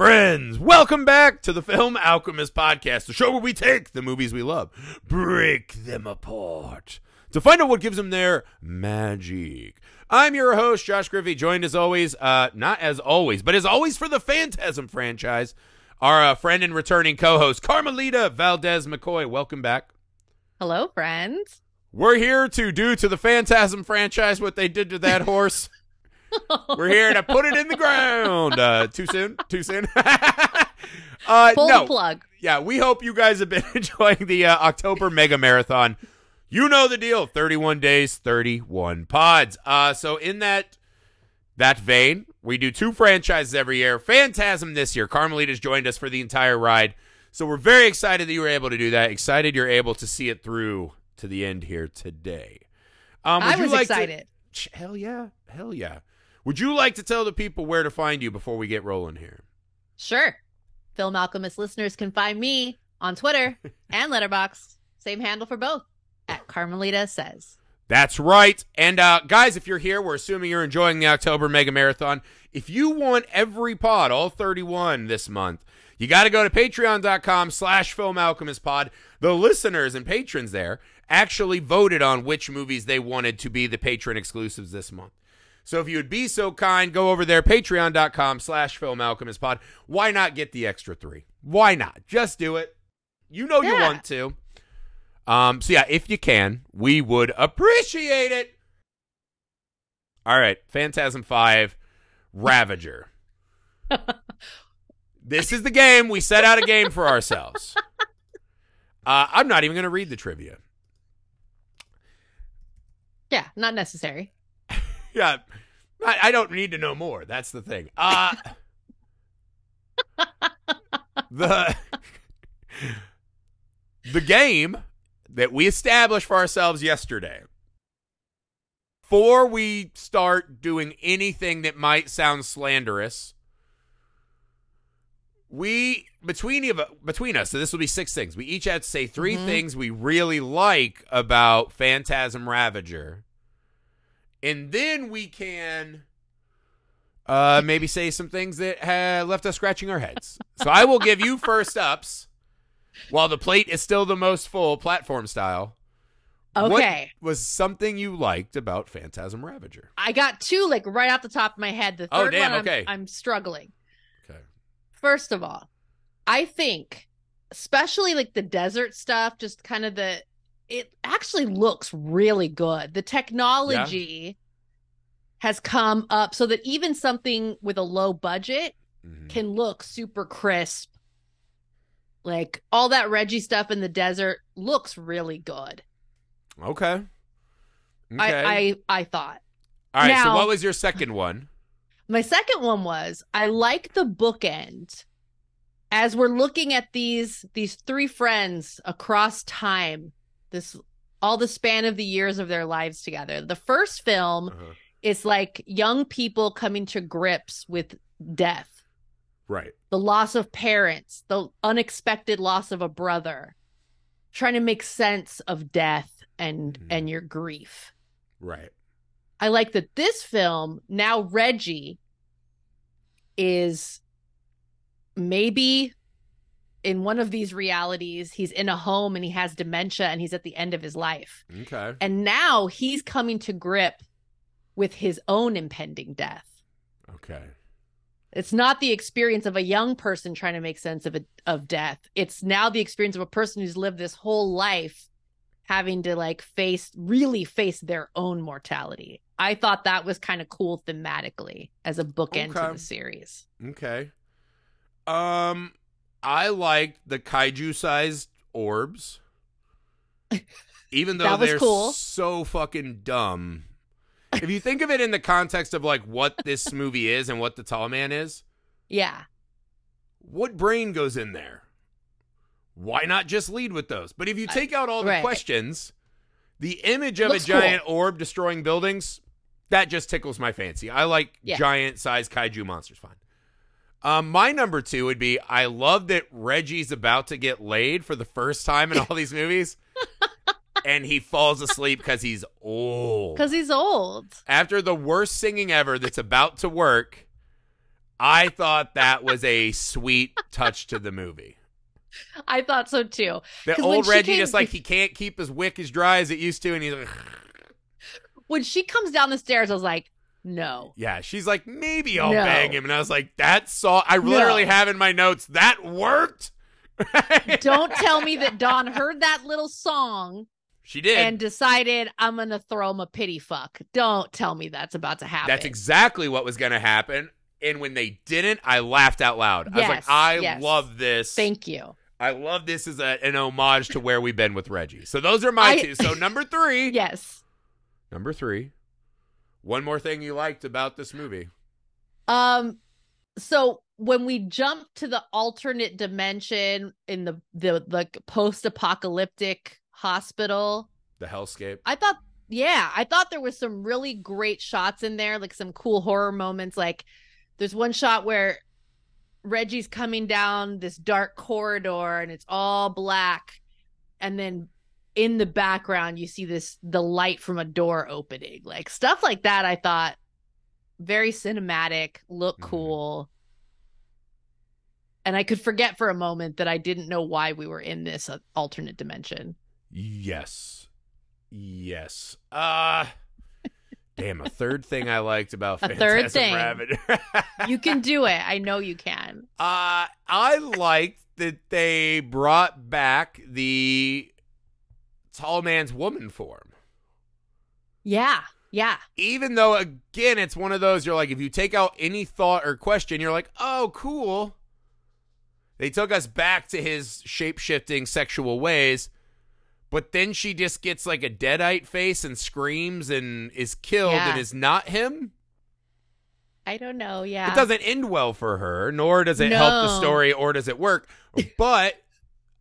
Friends. Welcome back to the Film Alchemist Podcast, the show where we take the movies we love, break them apart to find out what gives them their magic. I'm your host, Josh Griffey, joined as always, uh, not as always, but as always for the Phantasm franchise, our uh, friend and returning co-host, Carmelita Valdez McKoy. Welcome back. Hello, friends. We're here to do to the Phantasm franchise what they did to that horse. We're here to put it in the ground. Uh, too soon? Too soon? uh, Pull no. the plug. Yeah, we hope you guys have been enjoying the uh, October Mega Marathon. You know the deal. 31 days, 31 pods. Uh, so in that that vein, we do two franchises every year. Phantasm this year. Carmelita's joined us for the entire ride. So we're very excited that you were able to do that. Excited you're able to see it through to the end here today. Um, I was like excited. Ch- Hell yeah. Hell yeah. Would you like to tell the people where to find you before we get rolling here? Sure. Film Alchemist listeners can find me on Twitter and Letterboxd. Same handle for both at Carmelita Says. That's right. And uh, guys, if you're here, we're assuming you're enjoying the October Mega Marathon. If you want every pod, all 31 this month, you got to go to patreon.com slash film alchemist pod. The listeners and patrons there actually voted on which movies they wanted to be the patron exclusives this month. So if you would be so kind, go over there, patreon.com slash film alchemist pod. Why not get the extra three? Why not? Just do it. You know you want to. Um, so yeah, if you can, we would appreciate it. All right, Phantasm 5 Ravager. this is the game. We set out a game for ourselves. Uh, I'm not even going to read the trivia. Yeah, not necessary. Yeah, I, I don't need to know more. That's the thing. Uh, the the game that we established for ourselves yesterday. Before we start doing anything that might sound slanderous, we between between us, so this will be six things. We each have to say 3 Mhm. things we really like about Phantasm Ravager, and then we can uh, maybe say some things that have left us scratching our heads. so I will give you first ups, while the plate is still the most full, platform style. What Okay. was something you liked about Phantasm Ravager? I got two like right off the top of my head. The Oh, third damn, one I'm, okay. I'm struggling. Okay. First of all, I think especially like the desert stuff, just kind of the it actually looks really good. The technology has come up so that even something with a low budget Mhm. can look super crisp. Like all that Reggie stuff in the desert looks really good. Okay. Okay. I, I I thought. All right. so what was your second one? My second one was I like the bookend as we're looking at these these three friends across time, this all the span of the years of their lives together. The first film Uh-huh. is like young people coming to grips with death, Right. the loss of parents, the unexpected loss of a brother, trying to make sense of death and Mhm. and your grief. Right. I like that this film now Reggie is maybe in one of these realities he's in a home and he has dementia and he's at the end of his life. Okay. And now he's coming to grip with his own impending death. Okay. It's not the experience of a young person trying to make sense of it, of death. It's now the experience of a person who's lived this whole life having to like face really face their own mortality. I thought that was kind of cool thematically as a bookend Okay. to the series. Okay. Um, I liked the kaiju-sized orbs, even though they're cool. so fucking dumb. If you think of it in the context of like what this movie is and what the Tall Man is, Yeah. what brain goes in there? Why not just lead with those? But if you take out all the right. questions, the image of Looks a giant orb destroying buildings, that just tickles my fancy. I like Yeah. giant sized kaiju monsters fine. Um, my number two would be I love that Reggie's about to get laid for the first time in all these movies. and he falls asleep because he's old. Cuz he's old. After the worst singing ever that's about to work, I thought that was a sweet touch to the movie. I thought so too. The old Reggie came- just like he can't keep his wick as dry as it used to, and he's like, When she comes down the stairs, I was like, no. yeah. She's like, maybe I'll No. bang him, and I was like, that saw. I literally No. have in my notes that worked. Don't tell me that Dawn heard that little song She did. and decided I'm gonna throw him a pity fuck. Don't tell me that's about to happen. That's exactly what was going to happen. And when they didn't, I laughed out loud. I was like, I yes. love this. Thank you. I love this as a, an homage to where we've been with Reggie. So those are my I- two. So number three. Yes. Number three. One more thing you liked about this movie. Um so when we jump to the alternate dimension in the the like post-apocalyptic hospital, The hellscape. I thought yeah, I thought there was some really great shots in there, like some cool horror moments like there's one shot where Reggie's coming down this dark corridor and it's all black and then in the background you see this the light from a door opening. Like stuff like that I thought very cinematic, look Mhm. cool. And I could forget for a moment that I didn't know why we were in this uh, alternate dimension. Yes. Yes. Uh damn, a third thing I liked about A Phantasm third thing. Rabbit. You can do it. I know you can. Uh, I liked that they brought back the tall man's woman form. Yeah. Yeah. Even though, again, it's one of those you're like, if you take out any thought or question, you're like, oh, cool. They took us back to his shape shifting sexual ways, but then she just gets like a deadite face and screams and is killed Yeah. and is not him. I don't know. Yeah. It doesn't end well for her, nor does it help the story, or does it work. But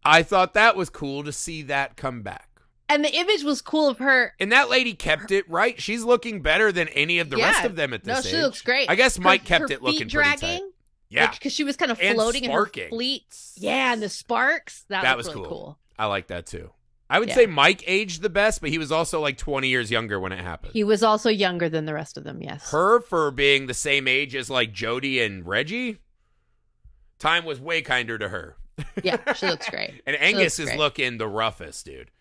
I thought that was cool to see that come back. And the image was cool of her. And that lady kept it right. She's looking better than any of the rest of them at this No, age. she looks great. I guess Her- Mike kept her it looking feet pretty tight. dragging. Yeah, because she was kind of And floating in sparking. her fleet. Yeah, and the sparks. That, That was was really cool. cool. I like that too. I would Yeah. say Mike aged the best, but he was also like 20 years younger when it happened. He was also younger than the rest of them. Yes. Her for being the same age as like Jody and Reggie, time was way kinder to her. yeah, she looks great. And Angus looks is great. looking the roughest, dude.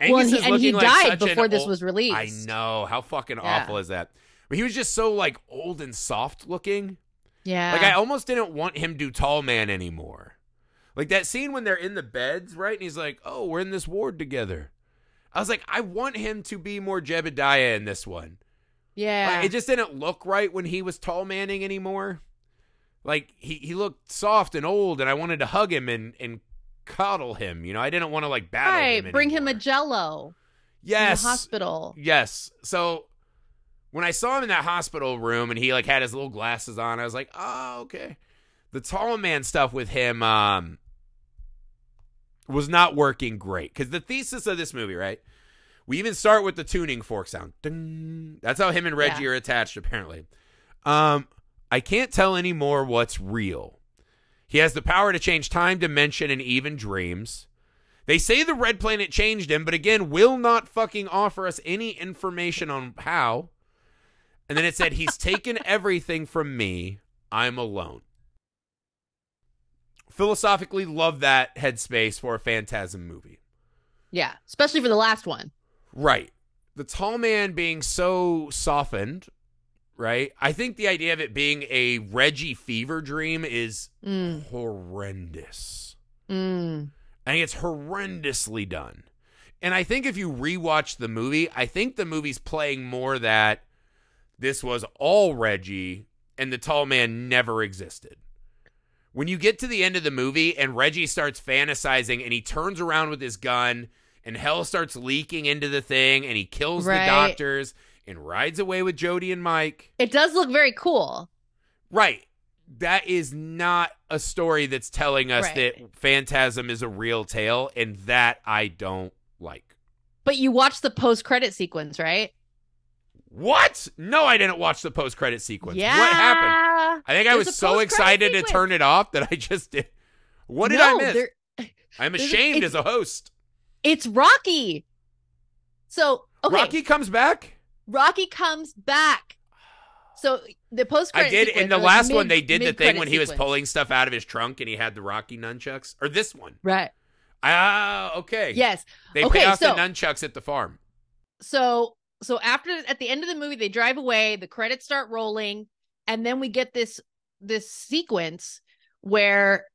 Well, and he, is and he like died before this old- was released. I know how fucking Yeah. awful is that. But he was just so like old and soft looking. Yeah. Like I almost didn't want him to tall man anymore. Like that scene when they're in the beds, right? And he's like, "Oh, we're in this ward together." I was like, I want him to be more Jebediah in this one. yeah. Like, it just didn't look right when he was tall manning anymore. Like he he looked soft and old, and I wanted to hug him and and cuddle him. You know, I didn't want to like battle right. him. Bring him a. Jello. yes In the hospital. Yes. So when I saw him in that hospital room and he like had his little glasses on, I was like, oh, okay. The tall man stuff with him um was not working great. Because the thesis of this movie, right? We even start with the tuning fork sound. Ding. That's how him and Reggie Yeah. are attached, apparently. Um, I can't tell anymore what's real. He has the power to change time, dimension, and even dreams. They say the red planet changed him, but again, will not fucking offer us any information on how. And then it said, He's taken everything from me. I'm alone. Philosophically, love that headspace for a Phantasm movie. Yeah. Especially for the last one. Right. The tall man being so softened, right? I think the idea of it being a Reggie fever dream is Mm. horrendous. Mm. I think it's horrendously done. And I think if you rewatch the movie, I think the movie's playing more that this was all Reggie and the tall man never existed. When you get to the end of the movie and Reggie starts fantasizing and he turns around with his gun and hell starts leaking into the thing and he kills Right. the doctors and rides away with Jody and Mike. It does look very cool. Right. That is not a story that's telling us Right. that Phantasm is a real tale, and that I don't like. But you watched the post credit sequence, right? What? No, I didn't watch the post credit sequence. Yeah. What happened? I think I was so excited to turn it off that I just did. What did no, I miss? there- I'm there's ashamed as a host. It's Rocky. So okay, Rocky comes back? Rocky comes back. So the post I did in the last one. They did the thing when he was pulling stuff out of his trunk and he had the Rocky nunchucks. Or this one. Right. Ah, okay. Yes. They Okay, pay off so- the nunchucks at the farm. so so after at the end of the movie they drive away the credits start rolling and then we get this this sequence where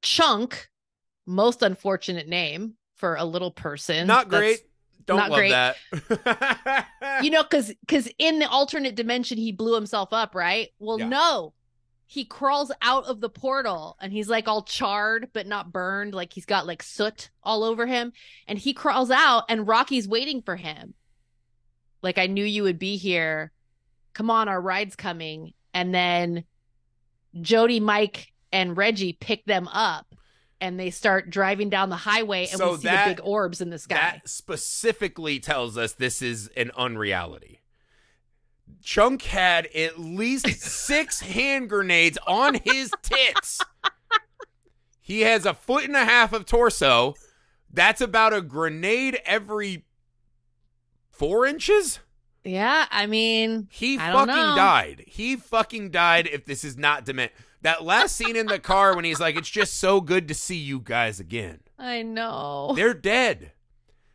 chunk most unfortunate name for a little person Not great. Don't not love great. that. you know because because in the alternate dimension he blew himself up right? Well Yeah. no. He crawls out of the portal and he's like all charred but not burned like he's got like soot all over him. And he crawls out and rocky's waiting for him. Like i knew you would be here. Come on our ride's coming. And then jody mike and reggie pick them up and they start driving down the highway and So we see that- the big orbs in the sky That specifically tells us this is an unreality. Chunk had at least six hand grenades on his tits. He has a foot and a half of torso. That's about a grenade every four inches. yeah i mean He I fucking died. He fucking died if this is not dement. That last scene in the car when he's like, it's just so good to see you guys again. i know They're dead.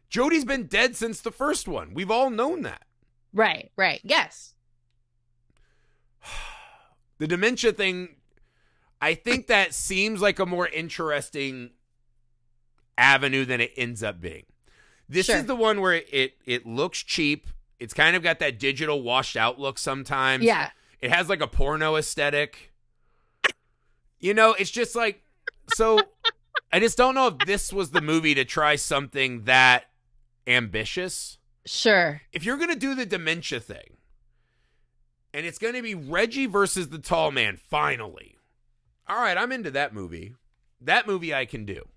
Jody's been dead since the first one. We've all known that. Right, right. Yes. The dementia thing, I think that seems like a more interesting avenue than it ends up being. This Sure. is the one where it it looks cheap. It's kind of got that digital washed out look sometimes. Yeah. It has like a porno aesthetic. You know, it's just like so I just don't know if this was the movie to try something that ambitious. Sure. If you're going to do the dementia thing and it's going to be Reggie versus the tall man finally. All right, I'm into that movie. That movie I can do.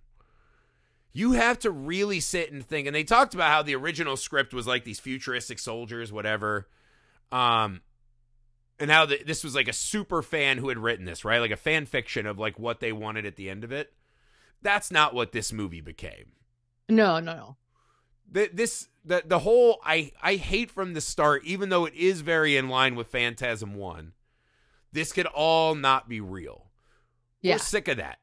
You have to really sit and think and they talked about how the original script was like these futuristic soldiers whatever. Um and how the, this was like a super fan who had written this, right? Like a fan fiction of like what they wanted at the end of it. That's not what this movie became. No, no, no. The, this the the whole I I hate from the start, even though it is very in line with Phantasm One. This could all not be real. Yeah. We're sick of that,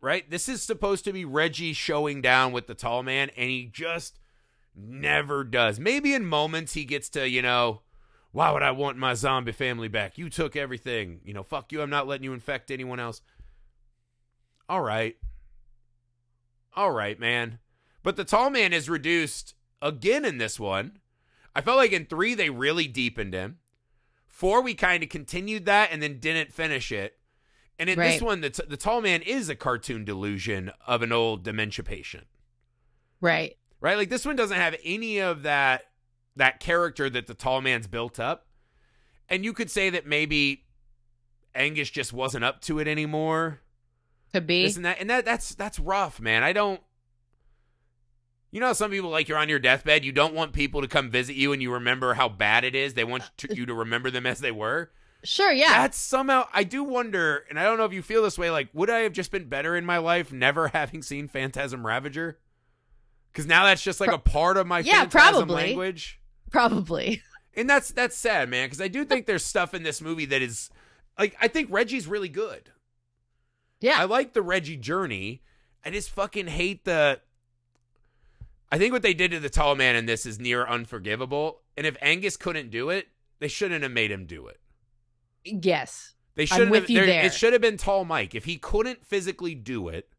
right? This is supposed to be Reggie showing down with the tall man, and he just never does. Maybe in moments he gets to, you know, why would I want my zombie family back? You took everything. You know, fuck you. I'm not letting you infect anyone else. All right. All right, man. But the tall man is reduced again in this one. I felt like in three, they really deepened him. Four, we kind of continued that and then didn't finish it. And in this one, the, t- the tall man is a cartoon delusion of an old dementia patient, Right. right? Like this one doesn't have any of that that character that the tall man's built up. And you could say that maybe Angus just wasn't up to it anymore. Could be. This and that, and that that's that's rough, man. I don't. You know, some people like you're on your deathbed. You don't want people to come visit you, and you remember how bad it is. They want uh, to, you to remember them as they were. Sure, yeah. That's somehow. I do wonder, and I don't know if you feel this way. Like, would I have just been better in my life never having seen Phantasm Ravager? Because now that's just like a part of my Yeah, Phantasm probably. language, Probably. and that's that's sad, man. Because I do think there's stuff in this movie that is like I think Reggie's really good. Yeah. I like the Reggie journey. I just fucking hate the. I think what they did to the tall man in this is near unforgivable. And if Angus couldn't do it, they shouldn't have made him do it. yes. They with have. you there- there. It should have been tall Mike. If he couldn't physically do it,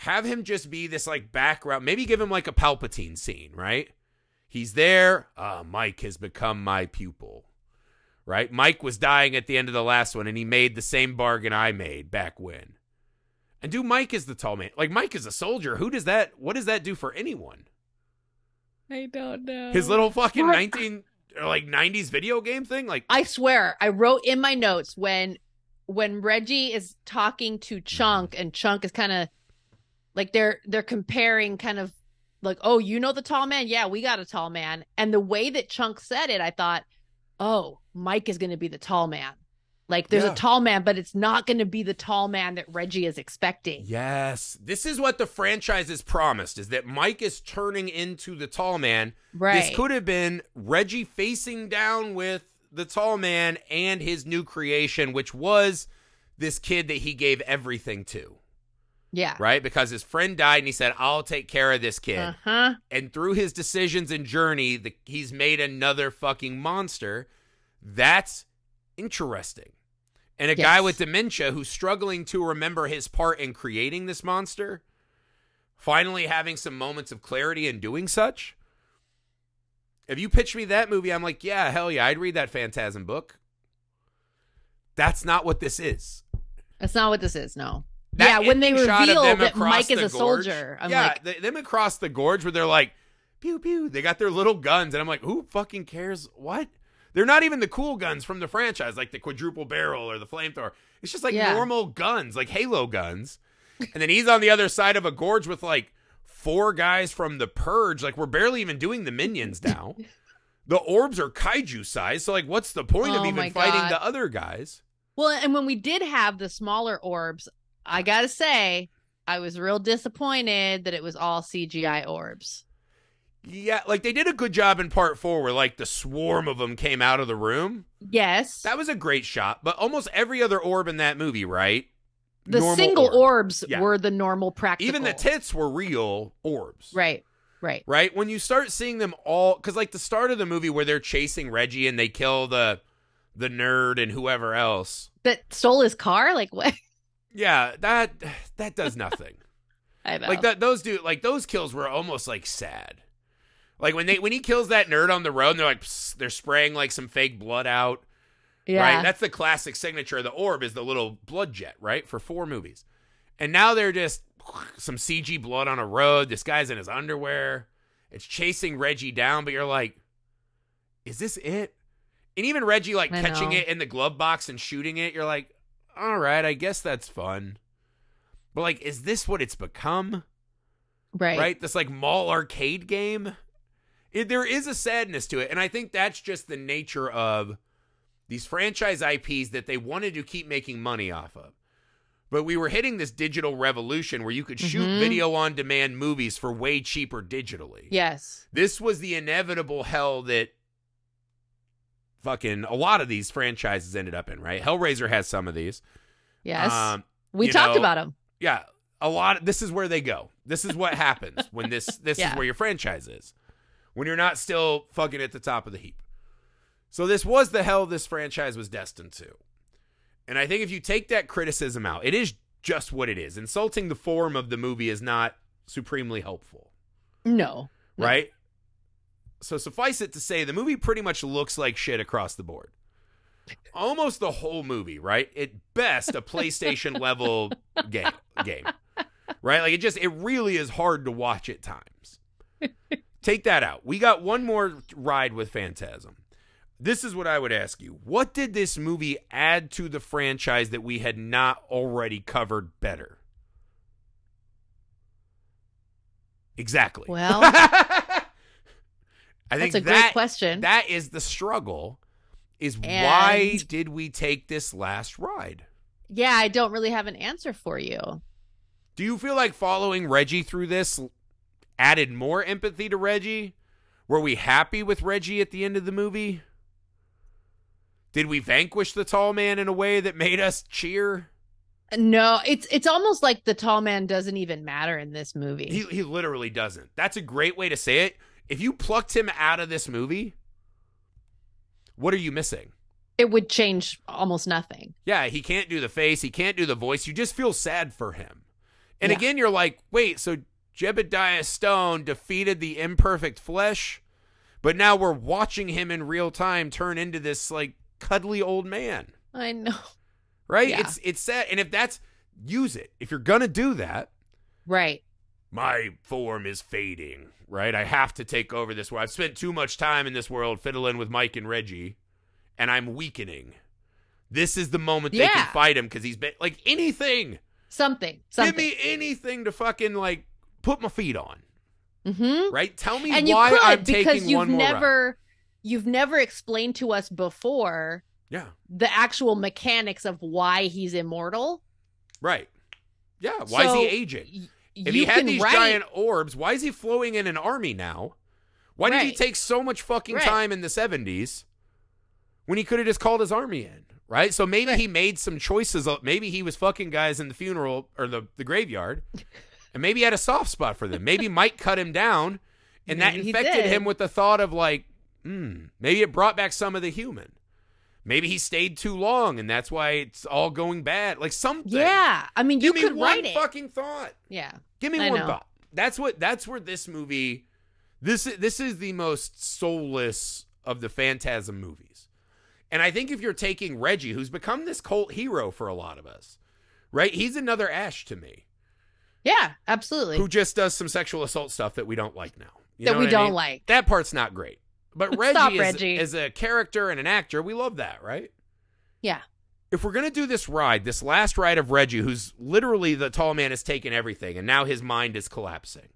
have him just be this like background. Maybe give him like a Palpatine scene, right? He's there. Uh, Mike has become my pupil. Right? Mike was dying at the end of the last one, and he made the same bargain I made back when. And do Mike is the tall man. Like Mike is a soldier. Who does that? What does that do for anyone? I don't know. His little fucking What? nineteen or like nineties video game thing. Like I swear, I wrote in my notes when when Reggie is talking to Chunk and Chunk is kind of like they're they're comparing kind of like, "Oh, you know the tall man? Yeah, we got a tall man." And the way that Chunk said it, I thought, "Oh, Mike is going to be the tall man." Like there's Yeah. a tall man, but it's not going to be the tall man that Reggie is expecting. Yes. This is what the franchise is promised is that Mike is turning into the tall man. Right. This could have been Reggie facing down with the tall man and his new creation, which was this kid that he gave everything to, Yeah. right? Because his friend died and he said, I'll take care of this kid. Uh huh. And through his decisions and journey, the, he's made another fucking monster. That's interesting. And a guy with dementia who's struggling to remember his part in creating this monster, finally having some moments of clarity and doing such. If you pitch me that movie, I'm like, yeah, hell yeah, I'd read that Phantasm book. That's not what this is. That's not what this is. No. Yeah. When they of reveal that Mike is a gorge- soldier, I'm yeah, like, th- them across the gorge where they're like, pew pew. They got their little guns, and I'm like, who fucking cares? What? They're not even the cool guns from the franchise, like the quadruple barrel or the flamethrower. It's just like Yeah. normal guns, like Halo guns. And then he's on the other side of a gorge with like four guys from the Purge. Like we're barely even doing the minions now. the orbs are kaiju size, so like, what's the point of Oh even fighting God. the other guys? well, and when we did have the smaller orbs, I gotta say, I was real disappointed that it was all CGI orbs. Yeah, like they did a good job in part four where like the swarm of them came out of the room. Yes. That was a great shot, but almost every other orb in that movie, right? the Normal single orb. orbs Yeah. were the normal practical. Even the tits were real orbs. Right. Right. Right? When you start seeing them all cuz like the start of the movie where they're chasing Reggie and they kill the the nerd and whoever else. That stole his car. Like what? Yeah, that that does nothing. I know. like that those do like those kills were almost like sad. Like when they when he kills that nerd on the road and they're like they're spraying like some fake blood out. yeah. right? That's the classic signature of the orb is the little blood jet, right? For four movies. And now they're just some CG blood on a road. This guy's in his underwear. It's chasing Reggie down, but you're like, is this it? And even Reggie like I catching know. it in the glove box and shooting it, you're like, all right, I guess that's fun. But like, is this what it's become? right. right? This like mall arcade game. It, there is a sadness to it, and I think that's just the nature of these franchise IPs that they wanted to keep making money off of. But we were hitting this digital revolution where you could shoot Mhm. video on demand movies for way cheaper digitally. Yes. This was the inevitable hell that fucking a lot of these franchises ended up in, right? Hellraiser has some of these. Yes. Um, we talked know, about them. yeah a lot of, this is where they go this is what happens when this this is where your franchise is when you're not still fucking at the top of the heap so this was the hell this franchise was destined to and i think if you take that criticism out it is just what it is insulting the form of the movie is not supremely helpful. No. right so suffice it to say the movie pretty much looks like shit across the board. Almost the whole movie right? At best a playstation level game game right? Like it just it really is hard to watch at times. Take that out. We got one more ride with phantasm. This is what i would ask you. What did this movie add to the franchise that we had not already covered better? Exactly. Well, I think That's a great question. That is the struggle. Is And- why did we take this last ride? yeah, I don't really have an answer for you. Do you feel like following Reggie through this added more empathy to Reggie? Were we happy with Reggie at the end of the movie? Did we vanquish the tall man in a way that made us cheer? No, it's it's almost like the tall man doesn't even matter in this movie. He he literally doesn't. That's a great way to say it. If you plucked him out of this movie, what are you missing? it would change almost nothing. Yeah, he can't do the face, he can't do the voice. You just feel sad for him. And Yeah. again, you're like, wait, so Jebediah Stone defeated the imperfect flesh, but now we're watching him in real time turn into this like cuddly old man. I know. Right? Yeah. It's it's sad. And if that's use it. If you're gonna do that, Right. My form is fading. Right? I have to take over this world. I've spent too much time in this world fiddling with Mike and Reggie, and I'm weakening. This is the moment they can fight him because he's been like anything. Something. Something. Give me anything to fucking like put my feet on. mm-hmm. Right? Tell me And you why could I'm because taking you've one more never ride. you've never explained to us before Yeah. the actual mechanics of why he's immortal. Right. Yeah. Why is he aging? If you he had these write- giant orbs, why is he flowing in an army now? Why did he take so much fucking Right. time in the 70s when he could have just called his army in, right? So maybe Right. he made some choices. Maybe he was fucking guys in the funeral or the, the graveyard, and maybe he had a soft spot for them. Maybe Mike cut him down, and that Maybe he infected him with the thought of like, hmm, maybe it brought back some of the human. Maybe he stayed too long, and that's why it's all going bad. Like something. Yeah. I mean, you Give me could one write it. fucking thought. Yeah. Give me I one know. thought. That's what. That's where this movie. This this is the most soulless of the Phantasm movies, and I think if you're taking Reggie, who's become this cult hero for a lot of us, right? He's another Ash to me, Yeah, absolutely. who just does some sexual assault stuff that we don't like now. You that we don't mean? like. That part's not great, but Stop, Reggie, is, Reggie. as a character and an actor, we love that, right? Yeah. If we're gonna do this ride, this last ride of Reggie, who's literally the tall man has taken everything, and now his mind is collapsing,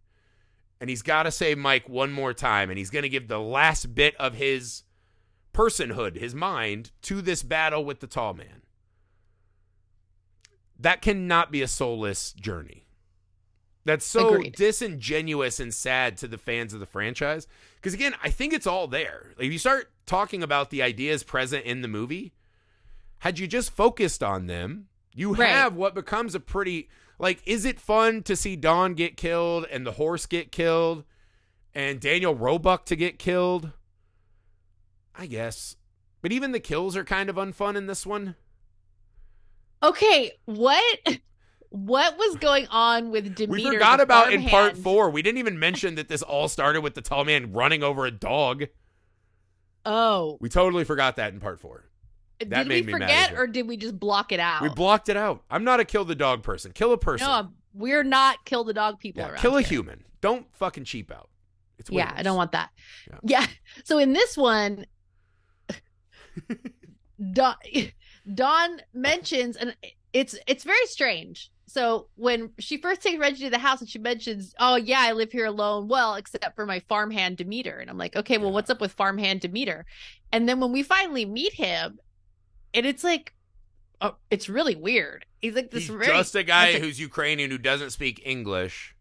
and he's got to save Mike one more time, and he's gonna give the last bit of his personhood, his mind, to this battle with the tall man. That cannot be a soulless journey. That's so Agreed. disingenuous and sad to the fans of the franchise. Because again, I think it's all there. Like, if you start talking about the ideas present in the movie, had you just focused on them, you Right. have what becomes a pretty like. Is it fun to see Dawn get killed and the horse get killed, and Daniel Roebuck to get killed? I guess, but even the kills are kind of unfun in this one. Okay, what what was going on with Demeter? we forgot about in part four. We didn't even mention that this all started with the tall man running over a dog. Oh, We totally forgot that in part four. Did made we forget or did we just block it out? We blocked it out. I'm not a kill the dog person. Kill a person. no, we're not kill the dog people yeah, around kill a here. human. Dawn't fucking cheap out. It's Yeah, I don't want that. Yeah. Yeah. So in this one, Don, Dawn mentions, and it's it's very strange. So when she first takes Reggie to the house and she mentions, "Oh yeah, I live here alone," well, except for my farmhand Demeter, and I'm like, okay, well, Yeah. what's up with farmhand Demeter? And then when we finally meet him, and it's like, oh, it's really weird. He's like this He's just a guy like who's Ukrainian who doesn't speak English.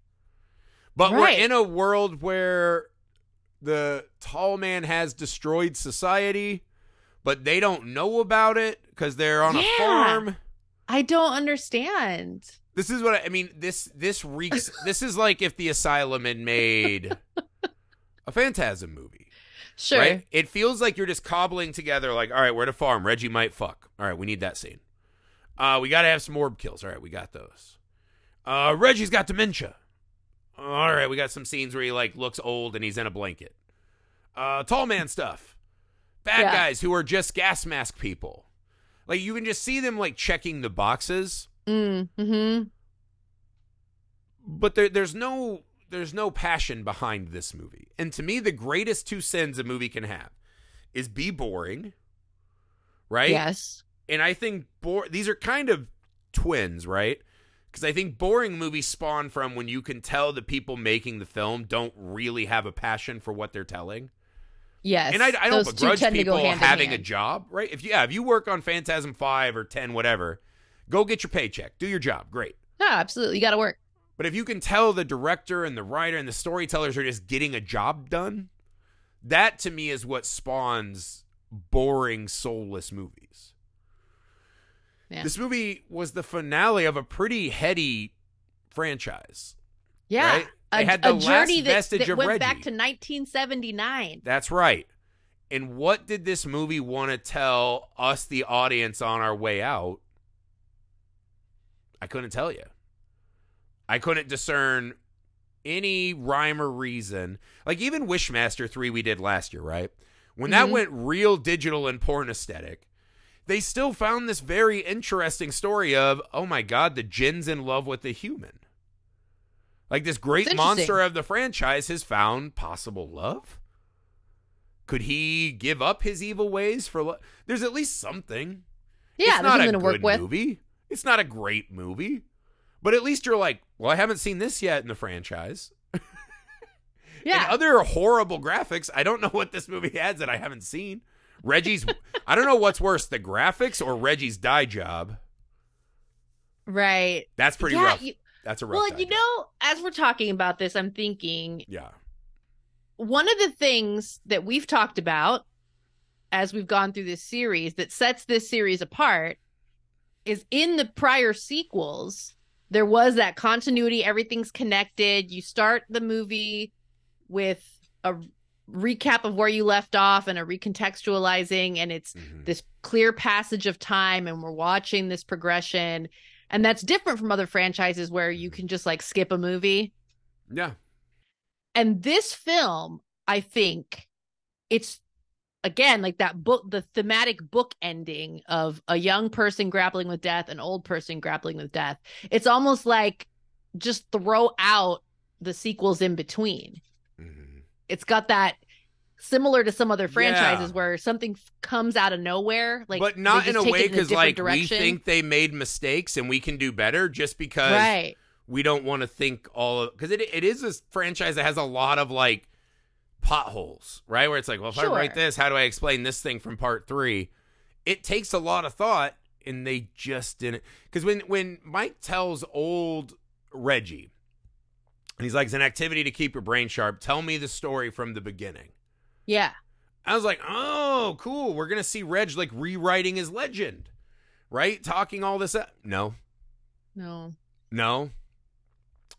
But Right. we're in a world where the tall man has destroyed society, but they don't know about it because they're on a farm. I don't understand. This is what I, I mean. This this reeks. this is like if the asylum had made a Phantasm movie. Sure. Right? It feels like you're just cobbling together, like, all right, we're at a farm. Reggie might fuck. All right, we need that scene. Uh, we got to have some orb kills. All right, we got those. Uh, Reggie's got dementia. All right, we got some scenes where he like looks old and he's in a blanket. Uh, tall man stuff. Bad Yeah. guys who are just gas mask people. Like you can just see them like checking the boxes, Mm, hmm but there, there's no there's no passion behind this movie. And to me, the greatest two sins a movie can have is be boring, right? Yes. And I think bore these are kind of twins, right? Because I think boring movies spawn from when you can tell the people making the film don't really have a passion for what they're telling. Yes. and I, I don't begrudge tend to go people having a job, right? If you, yeah, if you work on Phantasm Five or Ten, whatever, go get your paycheck, do your job, great. No, absolutely. You got to work. But if you can tell the director and the writer and the storytellers are just getting a job done, that to me is what spawns boring, soulless movies. Yeah. This movie was the finale of a pretty heady franchise. Yeah. Right? A, had the last journey that, vestige that of went Reggie. back to 1979. That's right. And what did this movie want to tell us, the audience, on our way out? I couldn't tell you. I couldn't discern any rhyme or reason. Like even Wishmaster 3 we did last year, right? When that Mhm. went real digital and porn aesthetic, they still found this very interesting story of, oh my God, the Djinn's in love with the human. Like this great monster of the franchise has found possible love. Could he give up his evil ways for love? There's at least something. Yeah, it's not a something to work good with. movie. It's not a great movie, but at least you're like, well, I haven't seen this yet in the franchise. Yeah. And other horrible graphics. I don't know what this movie has that I haven't seen. Reggie's. I don't know what's worse, the graphics or Reggie's dye job. right. That's pretty yeah, rough. you- That's a rough. well, you job. know, as we're talking about this, I'm thinking Yeah. one of the things that we've talked about as we've gone through this series that sets this series apart is in the prior sequels there was that continuity. Everything's connected. You start the movie with a recap of where you left off and a recontextualizing and it's Mhm. this clear passage of time and we're watching this progression. And that's different from other franchises where you can just like skip a movie. Yeah. and this film i think it's again like that book the thematic book ending of a young person grappling with death an old person grappling with death it's almost like just throw out the sequels in between Mhm. it's got that similar to some other franchises Yeah. where something f- comes out of nowhere like but not in a way because like direction. we think they made mistakes and we can do better just because right we don't want to think all of because it, it is a franchise that has a lot of like potholes right where it's like well if i write this how do i explain this thing from part three it takes a lot of thought and they just didn't because when when mike tells old reggie and he's like it's an activity to keep your brain sharp tell me the story from the beginning yeah I was like, oh, cool. We're gonna see Reg like rewriting his legend, right? Talking all this up. No, no no.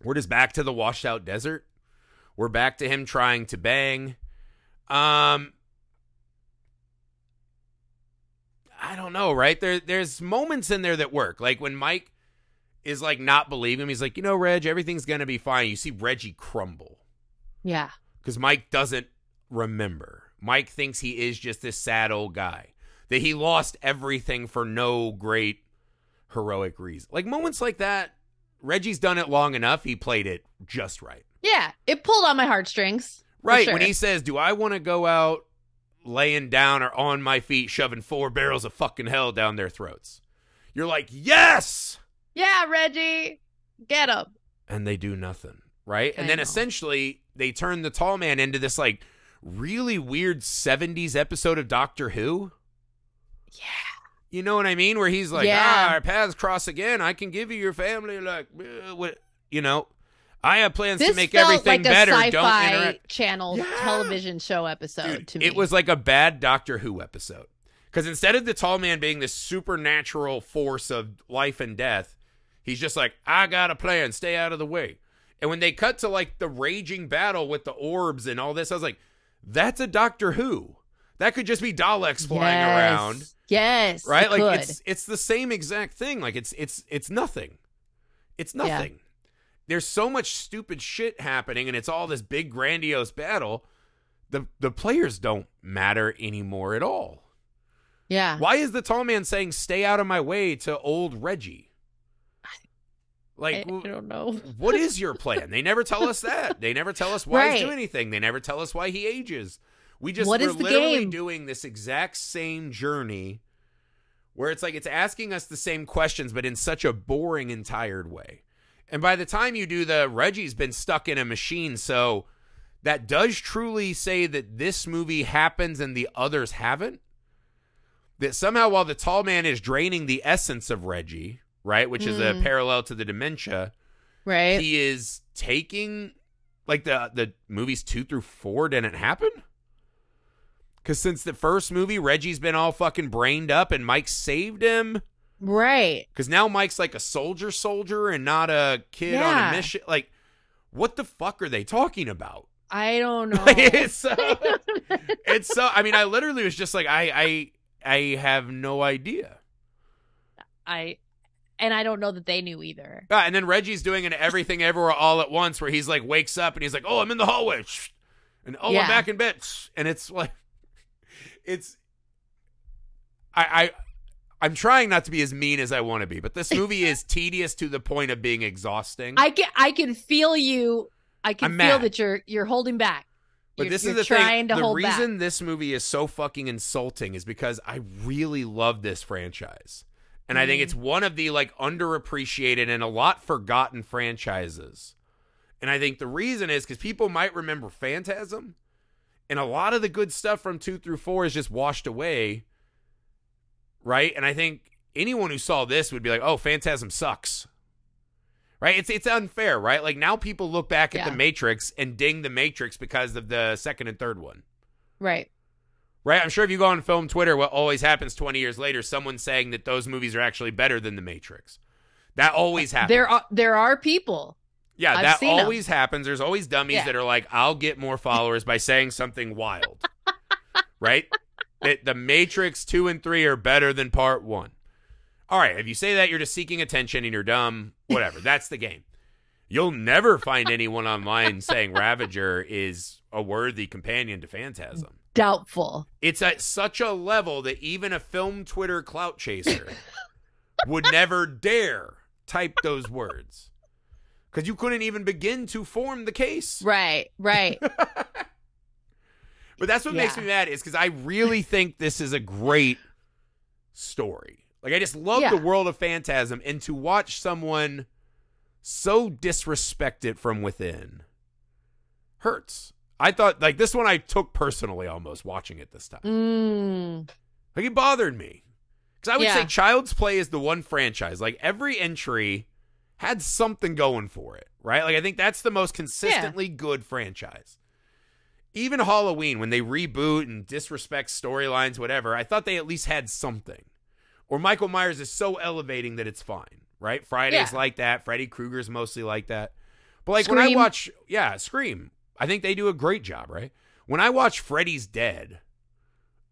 We're just back to the washed out desert. We're back to him trying to bang. Um I don't know, right? There there's moments in there that work. Like when Mike is like not believing him, he's like, you know, Reg, everything's gonna be fine. You see Reggie crumble yeah because Mike doesn't remember. Mike thinks he is just this sad old guy that he lost everything for no great heroic reason. Like moments like that, Reggie's done it long enough. He played it just right. It pulled on my heartstrings Right when he says, "Do I want to go out laying down or on my feet, shoving four barrels of fucking hell down their throats?" You're like, "Yes!" yeah reggie get him and they do nothing, right? And I then know. essentially they turn the tall man into this like really weird 70s episode of Doctor Who. yeah You know what I mean? Where he's like, Yeah. "Ah, our paths cross again. I can give you your family like what, you know, I have plans this to make everything like a better. Don't interact." channel Yeah. television show episode Dude, to me it was like a bad Doctor Who episode. Because instead of the tall man being this supernatural force of life and death, he's just like, I got a plan, stay out of the way. And when they cut to like the raging battle with the orbs and all this, I was like, that's a Doctor Who. That could just be Daleks flying Yes. around. yes Right? it Like could. it's it's the same exact thing. Like it's it's it's nothing. It's Yeah. There's so much stupid shit happening and it's all this big grandiose battle. The the players don't matter anymore at all. yeah Why is the tall man saying "Stay out of my way" to old Reggie? I, Like, I w- don't know what is your plan? They never tell us that. They never tell us why he's Right. doing anything. They never tell us why he ages. We just What we're literally game? doing this exact same journey where it's like it's asking us the same questions, but in such a boring and tired way. And by the time you do the Reggie's been stuck in a machine, so that does truly say that this movie happens and the others haven't. That somehow while the tall man is draining the essence of Reggie, right, which is a Mm. parallel to the dementia, right he is taking like the the movies two through four didn't happen because since the first movie reggie's been all fucking brained up and mike saved him right. Because now mike's like a soldier soldier and not a kid on a mission. Like what the fuck are they talking about? I don't know. It's so it's so i mean i literally was just like i i i have no idea. I and i don't know that they knew either. Ah, and then Reggie's doing an everything everywhere all at once where he's like wakes up and he's like, "Oh, I'm in the hallway." And oh, Yeah. I'm back in bed. And it's like it's I I I'm trying not to be as mean as I want to be, but this movie is tedious to the point of being exhausting. i can i can feel you i can I'm feel mad. that you're you're holding back but You're- this is the trying thing. the reason back this movie is so fucking insulting is because I really love this franchise. And I think Mhm. it's one of the like underappreciated and a lot forgotten franchises. And I think the reason is because people might remember Phantasm, and a lot of the good stuff from two through four is just washed away. Right? And I think anyone who saw this would be like, oh, Phantasm sucks. Right? It's it's unfair, right? Like now people look back at Yeah. the Matrix and ding the Matrix because of the second and third one. right Right? I'm sure if you go on film Twitter, what always happens 20 years later, someone saying that those movies are actually better than The Matrix. That always happens. There are there are people. yeah, I've that always happens. There's always dummies Yeah. that are like, I'll get more followers by saying something wild. right? That the Matrix 2 and 3 are better than part 1. All right, if you say that, you're just seeking attention and you're dumb. Whatever. That's the game. You'll never find anyone online saying Ravager is a worthy companion to Phantasm. Doubtful. It's at such a level that even a film Twitter clout chaser would never dare type those words. Because you couldn't even begin to form the case. Right, right. But that's what makes me mad is because I really think this is a great story. Like I just love Yeah. the world of Phantasm, and to watch someone so disrespect it from within hurts. I thought like this one I took personally almost watching it this time. Mm, Like it bothered me. Because I would Yeah. say Child's Play is the one franchise. Like every entry had something going for it, right? Like I think that's the most consistently good franchise. Even Halloween, when they reboot and disrespect storylines, whatever, I thought they at least had something. Or Michael Myers is so elevating that it's fine, right? Friday's Yeah. like that. Freddy Krueger's mostly like that. But like when I watch, yeah, Scream, I think they do a great job, right? When I watch Freddy's Dead,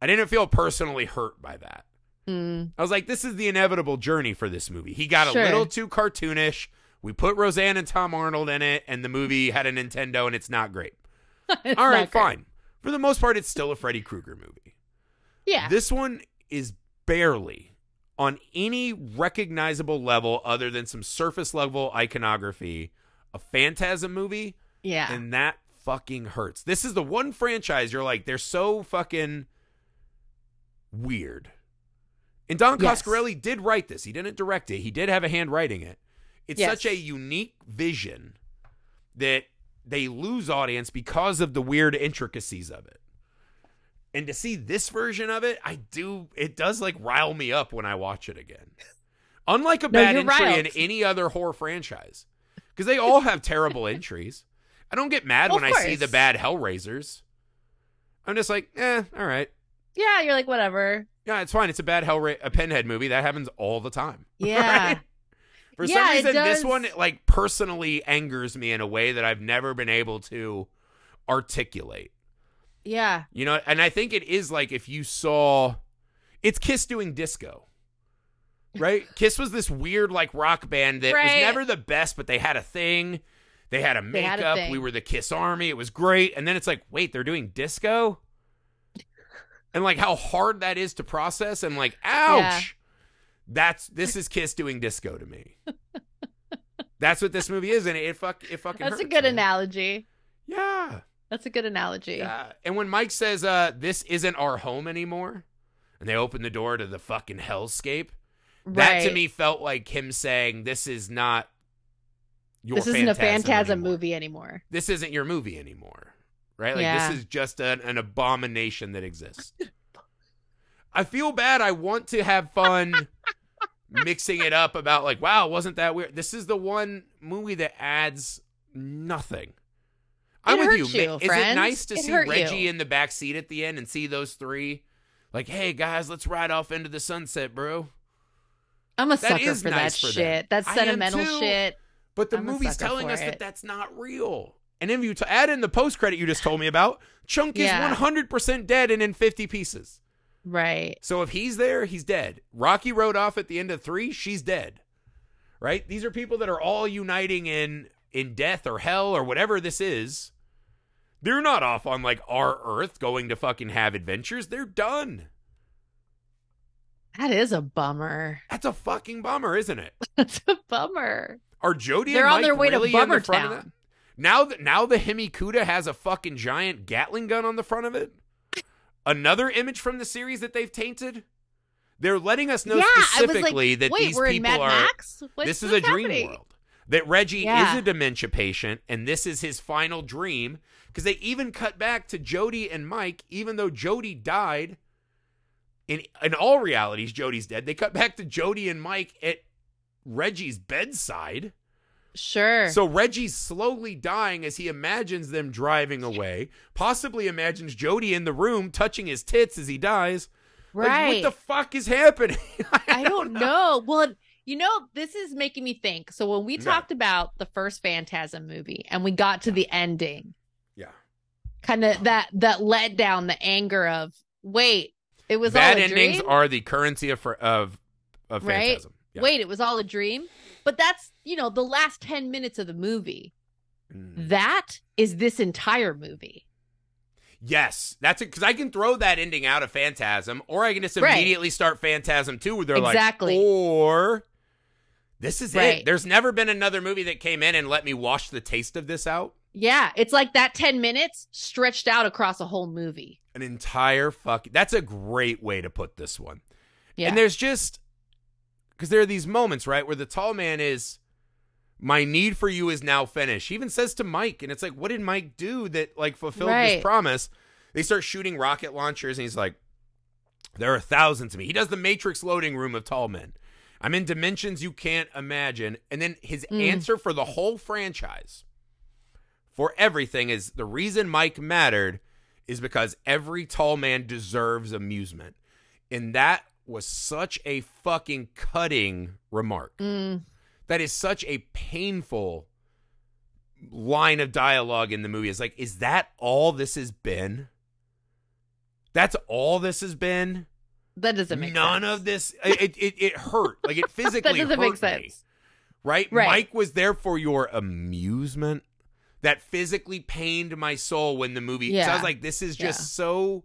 I didn't feel personally hurt by that. mm. I was like, this is the inevitable journey for this movie. He got Sure. a little too cartoonish. We put Roseanne and Tom Arnold in it, and the movie had a Nintendo, and it's not great. All right, fine. For the most part, it's still a Freddy Krueger movie. Yeah. This one is barely on any recognizable level other than some surface level iconography a Phantasm movie, yeah. and that fucking hurts. This is the one franchise you're like, they're so fucking weird. And Don Yes. Coscarelli did write this. He didn't direct it. He did have a hand writing it. It's Yes. such a unique vision that they lose audience because of the weird intricacies of it. And to see this version of it, I do it does like rile me up when I watch it again. Unlike a No, bad entry riled. in any other horror franchise. Because they all have terrible entries. I don't get mad Of when I see the bad Hellraisers. I'm just like, eh, all right. yeah, you're like whatever. Yeah, it's fine. It's a bad Hellra- a Pinhead movie. That happens all the time. Yeah. Right? For Yeah, some reason, this one like personally angers me in a way that I've never been able to articulate. Yeah. You know, and I think it is like if you saw it's Kiss doing disco. Right? Kiss was this weird like rock band that was never the best, but they had a thing. They had a They had a makeup. we were the Kiss Army. It was great. And then it's like, wait, they're doing disco? And like how hard that is to process and like, ouch. That's this is Kiss doing disco to me. That's what this movie is, and it fuck it fucking That's a good man. analogy. Yeah. That's a good analogy. Yeah. And when Mike says, uh, this isn't our home anymore, and they open the door to the fucking hellscape, that to me felt like him saying, this is not your this isn't a Phantasm phantasm anymore. movie anymore. This isn't your movie anymore. Right? Like, Yeah. this is just an, an abomination that exists. I feel bad. I want to have fun mixing it up about, like, wow, wasn't that weird? This is the one movie that adds nothing. I'm It with you. you, Is it nice to It see Reggie you. in the back seat at the end and see those three? Like, hey guys, let's ride off into the sunset, bro. I'm a That sucker for nice that for shit. That I sentimental shit. But the I'm movie's telling us that that's not real. And if you t- add in the post credit you just told me about, Chunk Yeah. is 100% dead and in 50 pieces. Right. So if he's there, he's dead. Rocky rode off at the end of three, she's dead. Right? These are people that are all uniting in in death or hell or whatever this is. They're not off on like our Earth going to fucking have adventures. They're done. That is a bummer. That's a fucking bummer, isn't it? That's a bummer. Are Jody They're and on their way to really the Bummer Town. Now that now the Hemicuda has a fucking giant Gatling gun on the front of it. Another image from the series that they've tainted. They're letting us know yeah, specifically like, that wait, these we're in people Mad are. Max? What's- this is a dream happening? world. That Reggie Yeah. is a dementia patient, and this is his final dream. Because they even cut back to Jody and Mike, even though Jody died. In in all realities, Jody's dead. They cut back to Jody and Mike at Reggie's bedside. Sure. So Reggie's slowly dying as he imagines them driving away. Possibly imagines Jody in the room touching his tits as he dies. Like, right. what the fuck is happening? I don't know. Well, you know, this is making me think. So when we Yeah. talked about the first Phantasm movie and we got to the ending, Yeah. kind of that that let down the anger of wait, it was Bad all a endings dream. are the currency of of of Right? phantasm. Yeah. Wait, it was all a dream. But that's you know the last ten minutes of the movie. Mm. That is this entire movie. Yes, that's it. Because I can throw that ending out of Phantasm, or I can just Right. immediately start Phantasm 2 where they're Exactly. like, or this is Right. it. There's never been another movie that came in and let me wash the taste of this out. Yeah, it's like that ten minutes stretched out across a whole movie. An entire fuck. That's a great way to put this one. Yeah. And there's just because there are these moments, right, where the tall man is, my need for you is now finished. He even says to Mike, and it's like, what did Mike do that like fulfilled Right. this promise? They start shooting rocket launchers, and he's like, there are thousands of me. He does the Matrix loading room of tall men. I'm in dimensions you can't imagine. And then his Mm. answer for the whole franchise, for everything, is the reason Mike mattered is because every tall man deserves amusement. And that was such a fucking cutting remark. Mm, That is such a painful line of dialogue in the movie. It's like, is that all this has been? That's all this has been? that doesn't make None sense. of this it, it it hurt. Like it physically that doesn't hurt make me, right? Right. Mike was there for your amusement. That physically pained my soul when the movie. 'cause I was like, this is just Yeah. so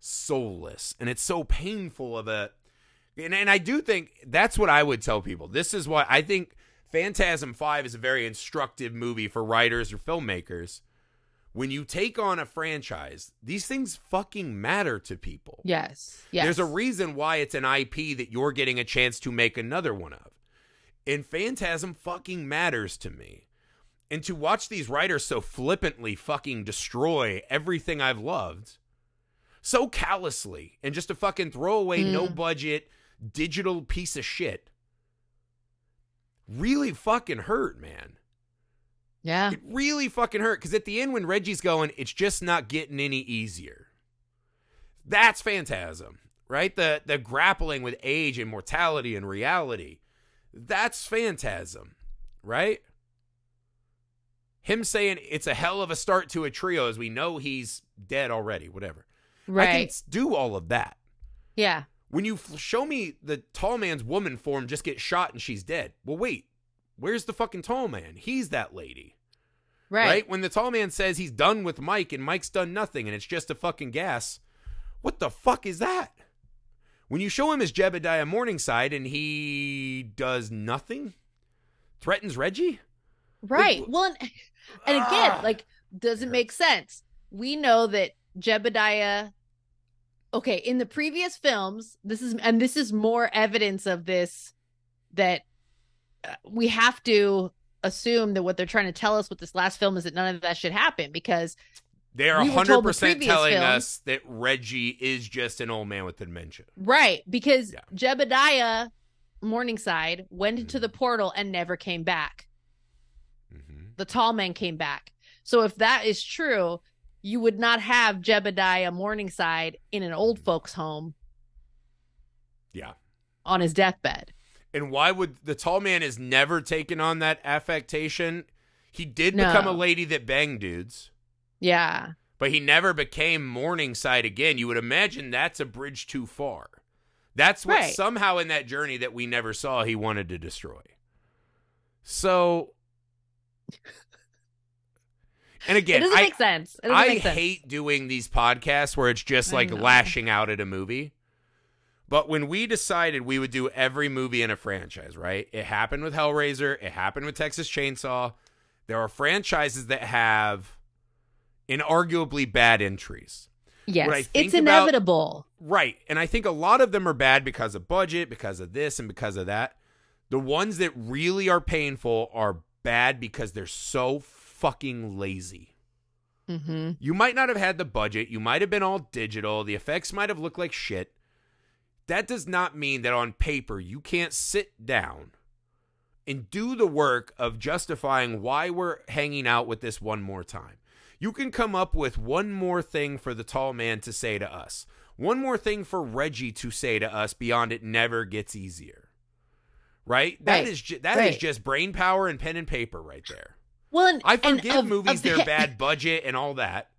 soulless, and it's so painful of a. And, and I do think that's what I would tell people. This is why I think Phantasm Five is a very instructive movie for writers or filmmakers. When you take on a franchise, these things fucking matter to people. Yes. Yes. There's a reason why it's an IP that you're getting a chance to make another one of. And Phantasm fucking matters to me. And to watch these writers so flippantly fucking destroy everything I've loved so callously and just a fucking throwaway, Mm. no budget, digital piece of shit really fucking hurt, man. Yeah. It really fucking hurt because at the end, when Reggie's going, it's just not getting any easier. That's Phantasm, right? The the grappling with age and mortality and reality. That's Phantasm, right? Him saying it's a hell of a start to a trio as we know he's dead already, whatever. I can Right. do all of that. Yeah. When you f- show me the tall man's woman form just get shot and she's dead. Well, wait. Where's the fucking tall man? He's that lady. Right. When the tall man says he's done with Mike and Mike's done nothing and it's just a fucking gas, what the fuck is that? When you show him as Jebediah Morningside and he does nothing, threatens Reggie? Right. Like- well, and, and again, Ah. like, doesn't make sense. We know that Jebediah. Okay, in the previous films, this is and this is more evidence of this that uh, we have to assume that what they're trying to tell us with this last film is that none of that should happen because They are We were told the 100% previous telling film- us that Reggie is just an old man with dementia. right because Yeah. Jebediah Morningside went into Mhm. the portal and never came back. hmm the tall man came back. So if that is true, you would not have Jebediah Morningside in an old folks' home Yeah. on his deathbed. And why would the tall man has never taken on that affectation? He did No. become a lady that banged dudes, Yeah. but he never became Morningside again. You would imagine that's a bridge too far. That's what Right. somehow in that journey that we never saw he wanted to destroy. So And again, It doesn't I, make sense. It doesn't I make sense. hate doing these podcasts where it's just like lashing out at a movie. But when we decided we would do every movie in a franchise, right? It happened with Hellraiser, it happened with Texas Chainsaw. There are franchises that have inarguably bad entries. yes. It's about- inevitable. Right. And I think a lot of them are bad because of budget, because of this, and because of that. The ones that really are painful are bad because they're so fucking lazy. hmm You might not have had the budget. You might have been all digital. The effects might have looked like shit. That does not mean that on paper you can't sit down and do the work of justifying why we're hanging out with this one more time. You can come up with one more thing for the tall man to say to us. One more thing for Reggie to say to us beyond it never gets easier. Right? That Right. is ju- that is Right. just brain power and pen and paper right there. Well, and, I forgive of- movies of their bad budget and all that.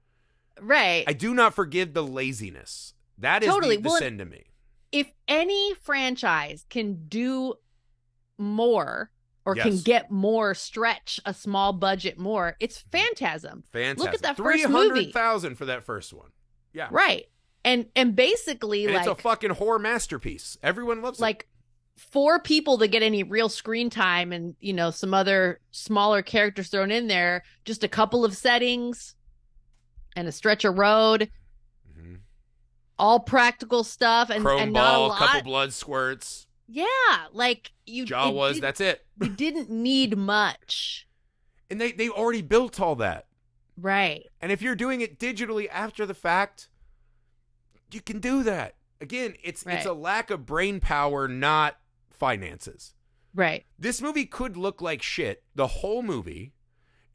Right. I do not forgive the laziness. That is Totally. the, the Well, sin to me. if any franchise can do more or can get more, stretch a small budget more, it's mm-hmm. Phantasm. Fantastic. Look at that first movie. hundred thousand for that first one. Yeah. Right. And and basically And like it's a fucking horror masterpiece. Everyone loves it. like four people to get any real screen time and you know some other smaller characters thrown in there just a couple of settings and a stretch of road Mhm. all practical stuff and, Chrome and not a ball, lot couple blood squirts, yeah like you jaw it was. That's it. you didn't need much And they they already built all that. right And if you're doing it digitally after the fact, you can do that. Again, it's it's a lack of brain power, not finances. right This movie could look like shit the whole movie,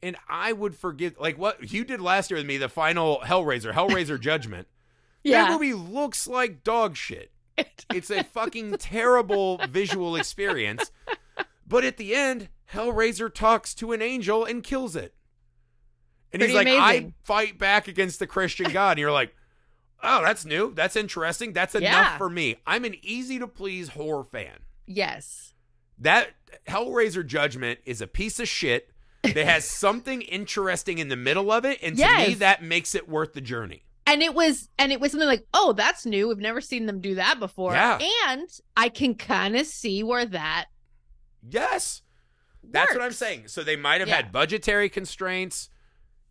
and I would forgive like what you did last year with me, the final Hellraiser, Hellraiser Judgment. That yeah movie looks like dog shit. It's a fucking terrible visual experience. But at the end, Hellraiser talks to an angel and kills it. And he's Pretty like, I fight back against the Christian God. And you're like, oh, that's new. That's interesting. That's enough Yeah. for me. I'm an easy to please horror fan. Yes That Hellraiser Judgment is a piece of shit that has something interesting in the middle of it. And to me, that makes it worth the journey. and it was and it was something like oh that's new we've never seen them do that before Yeah. and i can kind of see where that Yes. That's what I'm saying. So they might have Yeah. had budgetary constraints.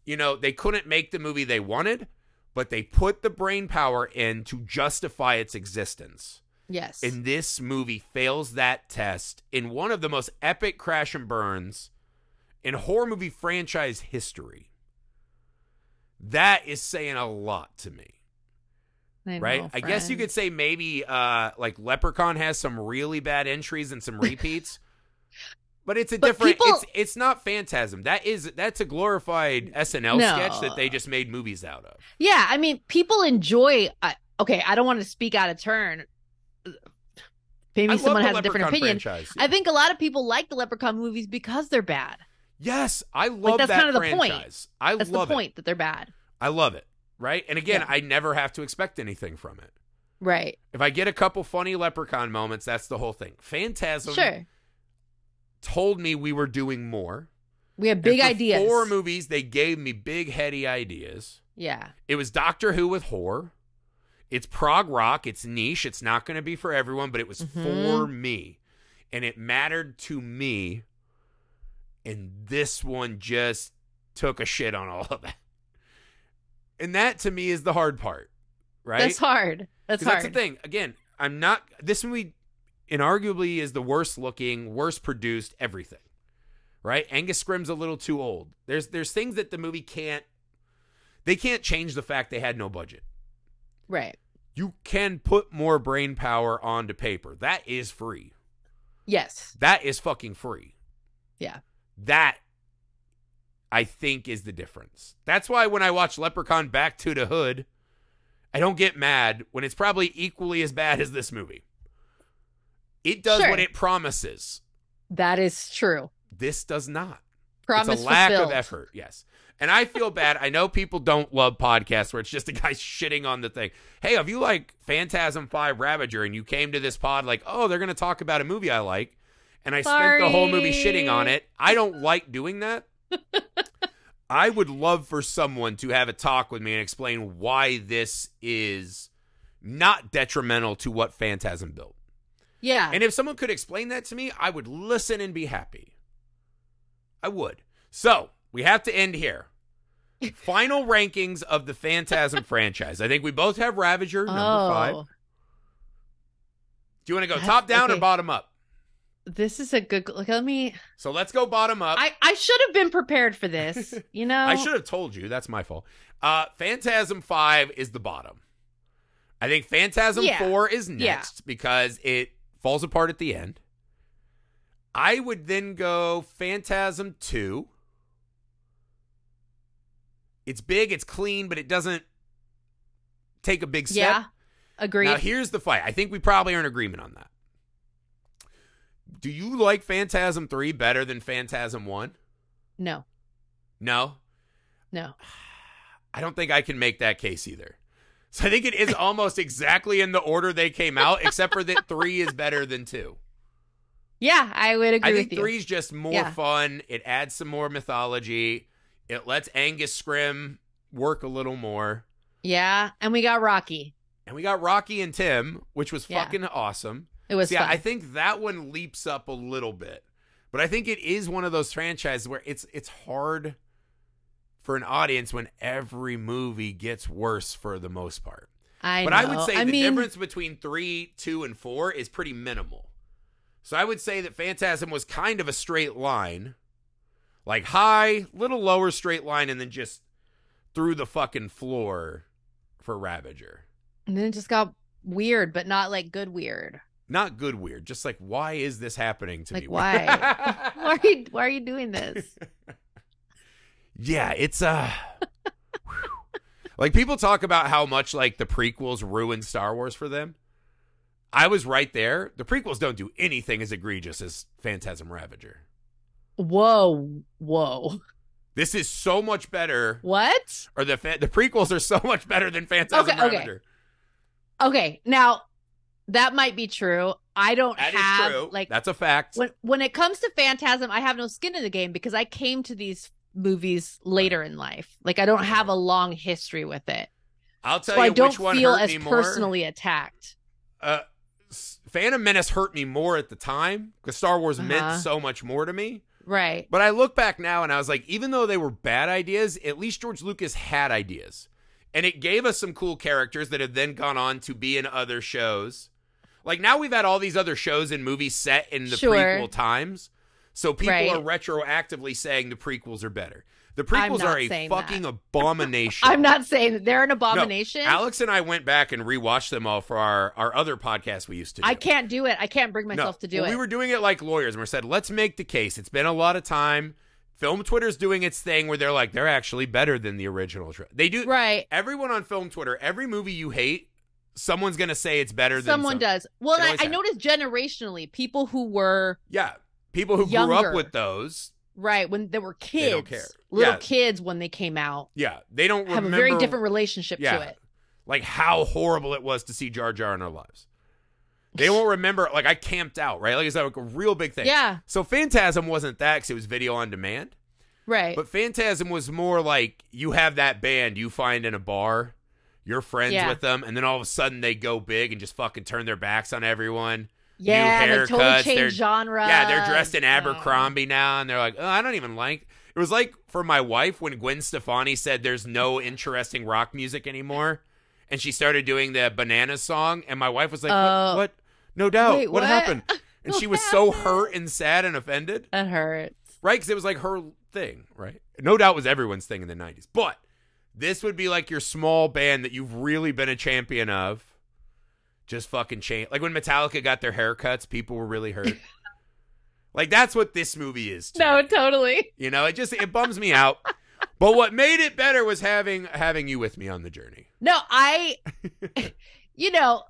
You know, they couldn't make the movie they wanted, but they put the brain power in to justify its existence. Yes And this movie fails that test in one of the most epic crash and burns in horror movie franchise history. That is saying a lot to me, I right? know, I guess you could say maybe uh like Leprechaun has some really bad entries and some repeats. But it's a But different people- it's it's not phantasm. That is that's a glorified SNL No. sketch that they just made movies out of. Yeah, I mean, people enjoy. Uh, okay, I don't want to speak out of turn. Maybe I someone has a different opinion. franchise. I think a lot of people like the Leprechaun movies because they're bad. yes, I love that's that kind of the point. I That's love the it. point that they're bad. I love it. Right? And again, Yeah. I never have to expect anything from it. Right. If I get a couple funny leprechaun moments, that's the whole thing. Phantasm Sure. told me we were doing more. We have And big ideas. Four movies, they gave me big heady ideas. Yeah. It was Doctor Who with horror. It's prog rock. It's niche. It's not going to be for everyone, but it was Mhm. for me. And it mattered to me. And this one just took a shit on all of that. And that to me is the hard part, right? That's hard. That's hard. That's the thing. Again, I'm not. This movie, inarguably, is the worst looking, worst produced, everything. Right? Angus Scrimm's a little too old. There's there's things that the movie can't. They can't change the fact they had no budget. Right. You can put more brain power onto paper. That is free. Yes. That is fucking free. Yeah. That I think is the difference. That's why when I watch Leprechaun Back to the Hood, I don't get mad when it's probably equally as bad as this movie. It does Sure. what it promises. That is true. This does not. Promise it's a lack fulfilled. of effort. Yes. And I feel bad. I know people don't love podcasts where it's just a guy shitting on the thing. Hey, if you like Phantasm 5 Ravager and you came to this pod like, oh, they're going to talk about a movie I like, and I spent the whole movie shitting on it, I don't like doing that. I would love for someone to have a talk with me and explain why this is not detrimental to what Phantasm built. Yeah. And if someone could explain that to me, I would listen and be happy. I would. So we have to end here. Final rankings of the Phantasm franchise. I think we both have Ravager number five. Do you want to go That's- top down or bottom up? this is a good. look. let me. So let's go bottom up. I I should have been prepared for this. You know. I should have told you. That's my fault. Uh, Phantasm 5 is the bottom. I think Phantasm Yeah. 4 is Yeah. next because it falls apart at the end. I would then go Phantasm 2. It's big, it's clean, but it doesn't take a big step. Yeah. Agreed. Now, here's the fight. I think we probably are in agreement on that. Do you like Phantasm 3 better than Phantasm 1? no. No. No. I don't think I can make that case either. So I think it is almost exactly in the order they came out, except for that 3 is better than 2. Yeah, I would agree I think with you. three's just more Yeah. fun. It adds some more mythology. It lets Angus Scrimm work a little more. Yeah, and we got Rocky. And we got Rocky and Tim, which was Yeah. fucking awesome. It was yeah. I think that one leaps up a little bit. But I think it is one of those franchises where it's it's hard for an audience when every movie gets worse for the most part. I but know. I would say I the mean, difference between three, two, and four is pretty minimal. So I would say that Phantasm was kind of a straight line, like high, little lower straight line, and then just through the fucking floor for Ravager. And then it just got weird, but not like good weird. Not good weird, just like why is this happening to Like, me? why? Why are you why are you doing this? yeah, it's uh like people talk about how much like the prequels ruined Star Wars for them. I was right there. The prequels don't do anything as egregious as Phantasm Ravager. Whoa, whoa. This is so much better, What? or the fa- the prequels are so much better than Phantasm Okay, okay. Ravager. Okay, now that might be true. I don't That have true. like That's a fact. when when it comes to Phantasm, I have no skin in the game because I came to these movies later in life. Like I don't have a long history with it. I'll tell So you I don't which one feel as personally attacked. Uh, Phantom Menace hurt me more at the time because Star Wars Uh-huh. meant so much more to me. Right. But I look back now and I was like, even though they were bad ideas, at least George Lucas had ideas. And it gave us some cool characters that have then gone on to be in other shows. Like now we've had all these other shows and movies set in the Sure. prequel times. So people Right. are retroactively saying the prequels are better. The prequels are a fucking that. abomination. I'm not saying that they're an abomination. Alex and I went back and rewatched them all for our, our other podcast we used to do. I can't do it. I can't bring myself to do Well, it. We were doing it like lawyers, and we said, let's make the case. It's been a lot of time. Film Twitter's doing its thing where they're like, they're actually better than the original. They do. right. Everyone on Film Twitter, every movie you hate, someone's gonna say it's better than Someone some- does. Well, It and always I, I noticed generationally, people who were Yeah, people who grew up with those. Right when they were kids, They don't care. little Yeah. kids when they came out, Yeah, they don't have remember a very different relationship yeah, to it. like how horrible it was to see Jar Jar in our lives. They won't remember. Like I camped out, right? Like it's like a real big thing. Yeah. So Phantasm wasn't that because it was video on demand. Right. But Phantasm was more like you have that band you find in a bar, you're friends Yeah. with them, and then all of a sudden they go big and just fucking turn their backs on everyone. Yeah, new totally haircuts, change they're- genre. yeah, they're dressed in Oh. Abercrombie now, and they're like, oh, I don't even like. It was like for my wife when Gwen Stefani said there's no interesting rock music anymore, and she started doing the Banana song, and my wife was like, Oh. what, what? No doubt. Wait, what, what? happened? And she was so hurt and sad and offended. That hurts. right? Because it was like her thing, right? No doubt was everyone's thing in the 90s. But this would be like your small band that you've really been a champion of. Just fucking change. Like when Metallica got their haircuts, people were really hurt. like that's what this movie is. To No, me. totally. You know, it just it bums me out. But what made it better was having having you with me on the journey. No, I, you know,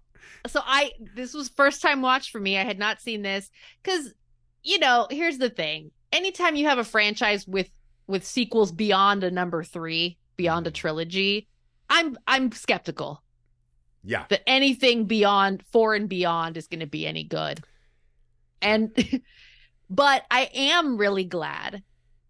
so I, this was first time watch for me. I had not seen this because, you know, here's the thing. Anytime you have a franchise with, with sequels beyond a number three, beyond a mm. trilogy, I'm, I'm skeptical Yeah. that anything beyond four and beyond is going to be any good. And, but I am really glad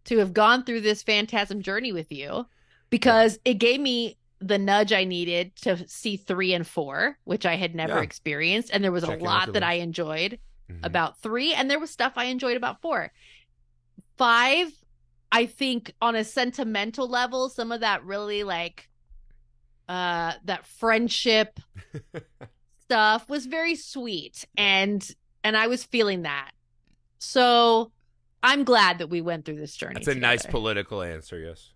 to have gone through this phantasm journey with you because it gave me the nudge I needed to see three and four, which I had never Yeah. experienced. And there was a lot that I enjoyed Mhm. about three, and there was stuff I enjoyed about four. Five, I think on a sentimental level, some of that really like uh that friendship stuff was very sweet and and I was feeling that. So I'm glad that we went through this journey. That's a nice political answer, yes.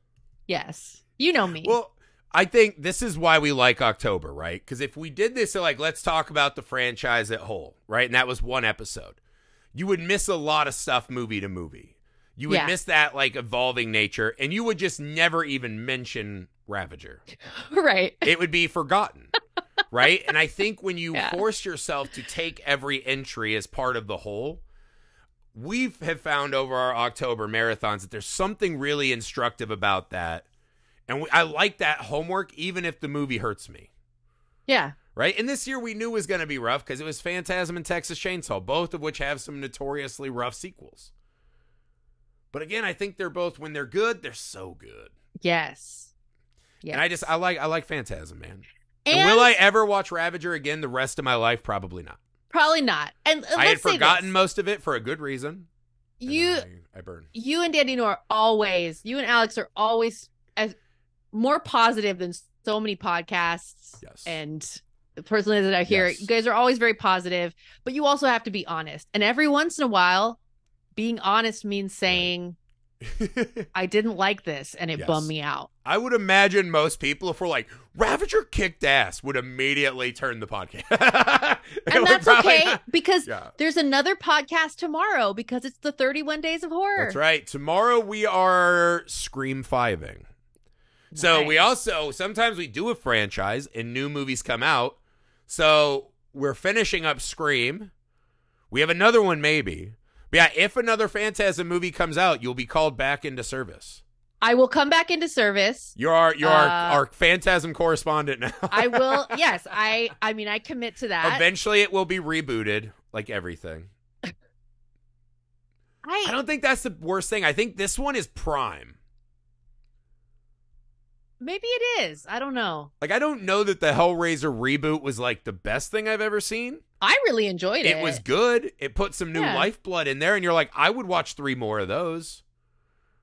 Yes. You know me. Well, I think this is why we like October, right? Because if we did this, like, let's talk about the franchise at whole, right? And that was one episode. you would miss a lot of stuff movie to movie. You would Yeah. miss that like evolving nature, and you would just never even mention Ravager. right. It would be forgotten. right? And I think when you Yeah. force yourself to take every entry as part of the whole, we have found over our October marathons that there's something really instructive about that. And we, I like that homework, even if the movie hurts me. Yeah. Right? And this year we knew was going to be rough because it was Phantasm and Texas Chainsaw, both of which have some notoriously rough sequels. But again, I think they're both when they're good, they're so good. Yes. Yes. And I just I like I like Phantasm, man. And, And, will I ever watch Ravager again the rest of my life? Probably not. Probably not. And uh, I had forgotten this. most of it for a good reason. you I, I burn. you and Danny are always you and Alex are always as more positive than so many podcasts Yes. and the personally that I hear. Yes. You guys are always very positive, but you also have to be honest. And every once in a while, being honest means saying I didn't like this and it Yes. bummed me out. I would imagine most people, if we're like Ravager kicked ass, would immediately turn the podcast. And that's okay not- because Yeah. there's another podcast tomorrow because it's the 31 days of horror. That's right. Tomorrow we are Scream Fiving. So we also sometimes we do a franchise and new movies come out. So we're finishing up Scream. We have another one maybe. But yeah, if another Phantasm movie comes out, you'll be called back into service. I will come back into service. You're our you're our, Uh, our Phantasm correspondent now. I will. yes, I. I mean, I commit to that. Eventually, it will be rebooted, like everything. I, I don't think that's the worst thing. I think this one is prime. maybe it is. I don't know. Like I don't know that the Hellraiser reboot was like the best thing I've ever seen. I really enjoyed it. It was good. It put some new Yeah. lifeblood in there, and you're like, I would watch three more of those.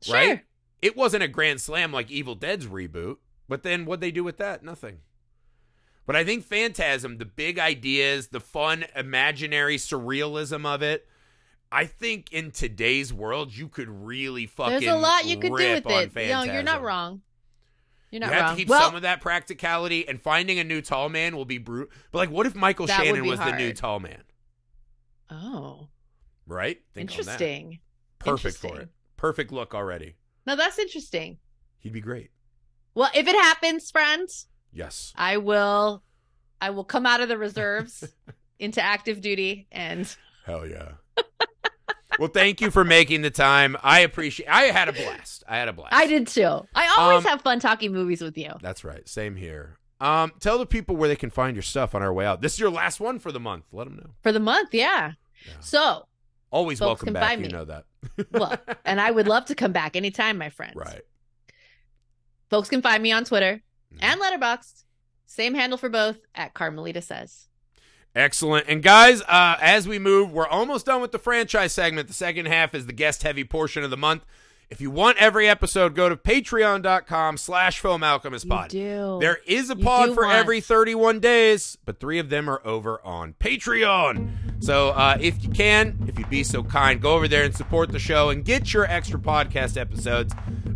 sure. Right? It wasn't a grand slam like Evil Dead's reboot, but then what'd they do with that? Nothing. But I think Phantasm, the big ideas, the fun, imaginary surrealism of it, I think in today's world you could really fucking There's a lot you could do with it. No, you're not wrong. You're not you have wrong. to keep well, some of that practicality, and finding a new tall man will be brutal. But like, what if Michael Shannon be was the new tall man? oh, Right? Think on that. interesting. Perfect for it. Perfect look already. No, that's interesting. He'd be great. Well, if it happens, friends, Yes. I will. I will come out of the reserves into active duty, and Hell yeah. Well, thank you for making the time. I appreciate. I had a blast. I had a blast. I did too. I always Um, have fun talking movies with you. That's right. Same here. Um, tell the people where they can find your stuff on our way out. This is your last one for the month. Let them know. For the month, yeah. Yeah. So, Always Folks welcome can back. find You me. know that. well, and I would love to come back anytime, my friends. right. Folks can find me on Twitter Mhm. and Letterboxd. Same handle for both at Carmelita Says. Excellent. And guys, uh, as we move, we're almost done with the franchise segment. The second half is the guest heavy portion of the month. If you want every episode, go to patreon.com slash film alchemist pod. Do. There is a You pod for want- every 31 days, but three of them are over on Patreon. So uh, if you can, if you'd be so kind, go over there and support the show and get your extra podcast episodes.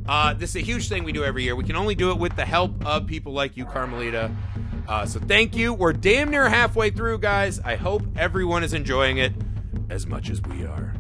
Uh, this is a huge thing we do every year. We can only do it with the help of people like you, Carmelita. Uh, so thank you. We're damn near halfway through, guys. I hope everyone is enjoying it as much as we are.